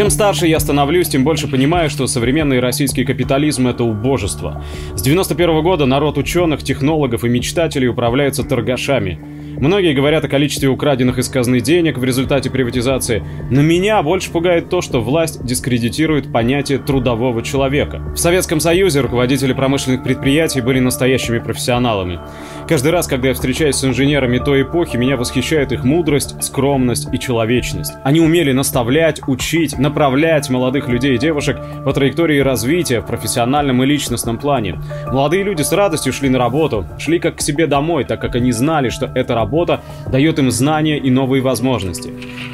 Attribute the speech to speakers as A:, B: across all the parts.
A: Чем старше я становлюсь, тем больше понимаю, что современный российский капитализм — это убожество. С 91 года народ ученых, технологов и мечтателей управляется торгашами. Многие говорят о количестве украденных из казны денег в результате приватизации, но меня больше пугает то, что власть дискредитирует понятие трудового человека. В Советском Союзе руководители промышленных предприятий были настоящими профессионалами. Каждый раз, когда я встречаюсь с инженерами той эпохи, меня восхищает их мудрость, скромность и человечность. Они умели наставлять, учить, направлять молодых людей и девушек по траектории развития в профессиональном и личностном плане. Молодые люди с радостью шли на работу, шли как к себе домой, так как они знали, что эта работа работа дает им знания и новые возможности.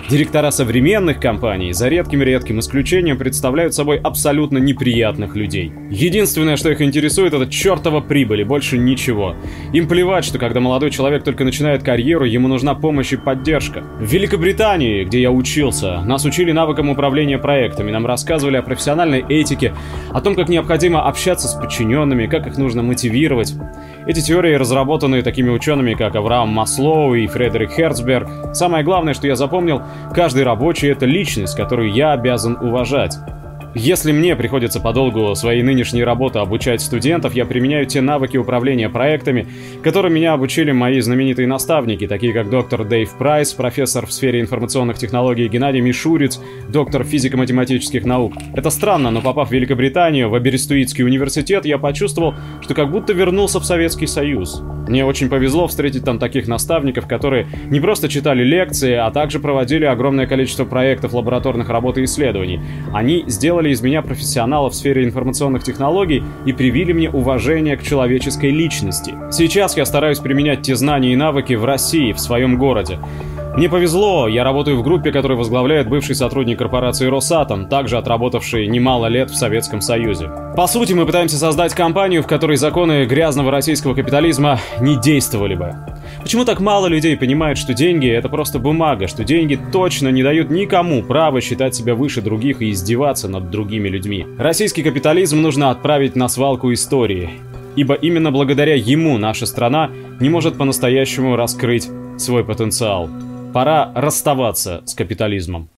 A: Директора современных компаний, за редким-редким исключением, представляют собой абсолютно неприятных людей. Единственное, что их интересует, это чертова прибыль и больше ничего. Им плевать, что когда молодой человек только начинает карьеру, ему нужна помощь и поддержка. В Великобритании, где я учился, нас учили навыкам управления проектами, нам рассказывали о профессиональной этике, о том, как необходимо общаться с подчиненными, как их нужно мотивировать. Эти теории разработаны такими учеными, как Авраам Маслоу и Фредерик Херцберг. Самое главное, что я запомнил, каждый рабочий — это личность, которую я обязан уважать. Если мне приходится подолгу своей нынешней работы обучать студентов, я применяю те навыки управления проектами, которым меня обучили мои знаменитые наставники, такие как доктор Дэйв Прайс, профессор в сфере информационных технологий Геннадий Мишурец, доктор физико-математических наук. Это странно, но попав в Великобританию, в Аберестуитский университет, я почувствовал, что как будто вернулся в Советский Союз. Мне очень повезло встретить там таких наставников, которые не просто читали лекции, а также проводили огромное количество проектов лабораторных работ и исследований. Они сделали из меня профессионала в сфере информационных технологий и привили мне уважение к человеческой личности. Сейчас я стараюсь применять те знания и навыки в России, в своем городе. Мне повезло, я работаю в группе, которую возглавляет бывший сотрудник корпорации Росатом, также отработавший немало лет в Советском Союзе. По сути, мы пытаемся создать компанию, в которой законы грязного российского капитализма не действовали бы. Почему так мало людей понимают, что деньги — это просто бумага, что деньги точно не дают никому права считать себя выше других и издеваться над другими людьми? Российский капитализм нужно отправить на свалку истории, ибо именно благодаря ему наша страна не может по-настоящему раскрыть свой потенциал. Пора расставаться с капитализмом.